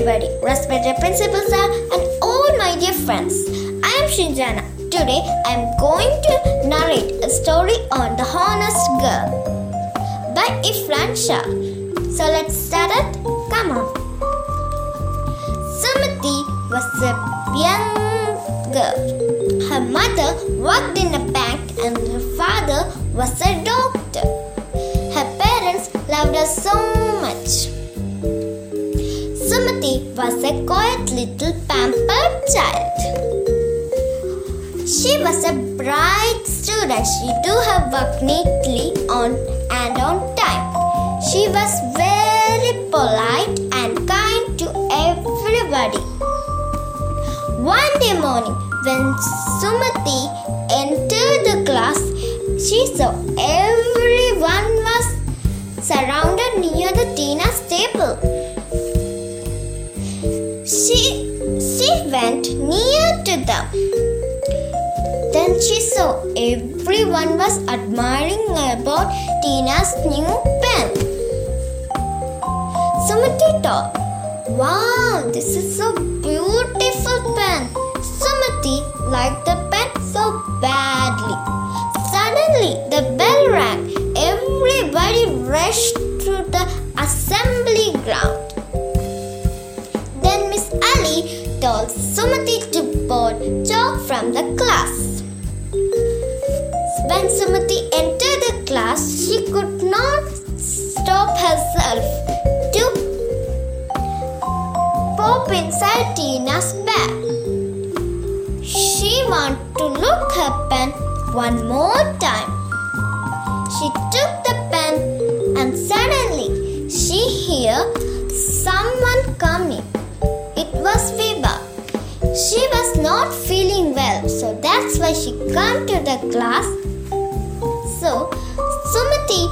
everybody, respected principal sir, and all my dear friends. I am Shinjana. Today I am going to narrate a story on The Honest Girl by Ifran Shah. So let's start it. Come on. Sumati was a young girl. Her mother worked in a bank and her father was a doctor. Sumati was a quiet little pampered child. She was a bright student. She do her work neatly on and on time. She was very polite and kind to everybody. One day morning, when Sumati entered the class, she saw everyone was surrounded near the Tina's table. She, she went near to them. Then she saw everyone was admiring about Tina's new pen. Sumati thought, Wow, this is a beautiful pen. Sumati liked the pen so badly. Suddenly, the bell rang. Everybody rushed Told Sumati to board chalk from the class. When Sumati entered the class, she could not stop herself to pop inside Tina's bag. She wanted to look her pen one more time. She took the pen and suddenly she heard someone coming. Was Viva. She was not feeling well, so that's why she came to the class. So Sumati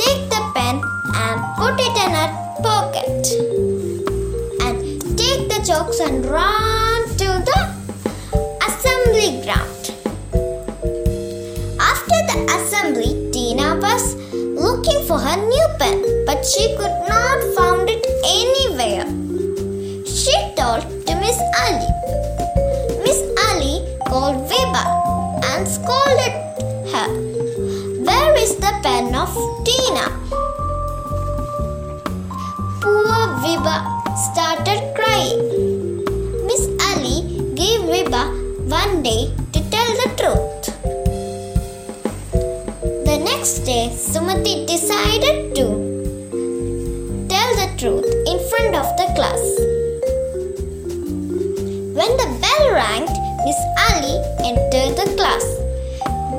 take the pen and put it in her pocket and take the chalks and run to the assembly ground. After the assembly, Tina was looking for her new pen, but she could not find it anywhere. Of Tina? Poor Viva started crying. Miss Ali gave Viva one day to tell the truth. The next day, Sumati decided to tell the truth in front of the class. When the bell rang, Miss Ali entered the class.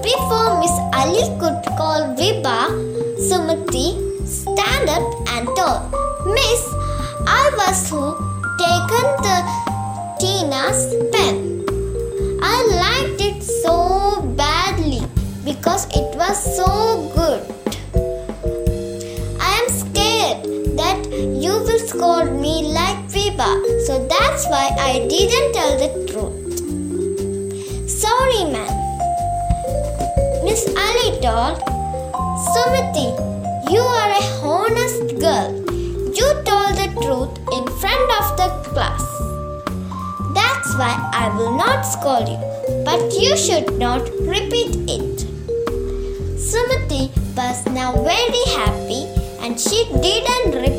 Before Miss Ali could call Viva, Sumati stand up and told, Miss, I was who taken the Tina's pen. I liked it so badly because it was so good. I am scared that you will scold me like Viva, so that's why I didn't tell the Sumati, you are a honest girl. You told the truth in front of the class. That's why I will not scold you, but you should not repeat it. Sumati was now very happy and she didn't repeat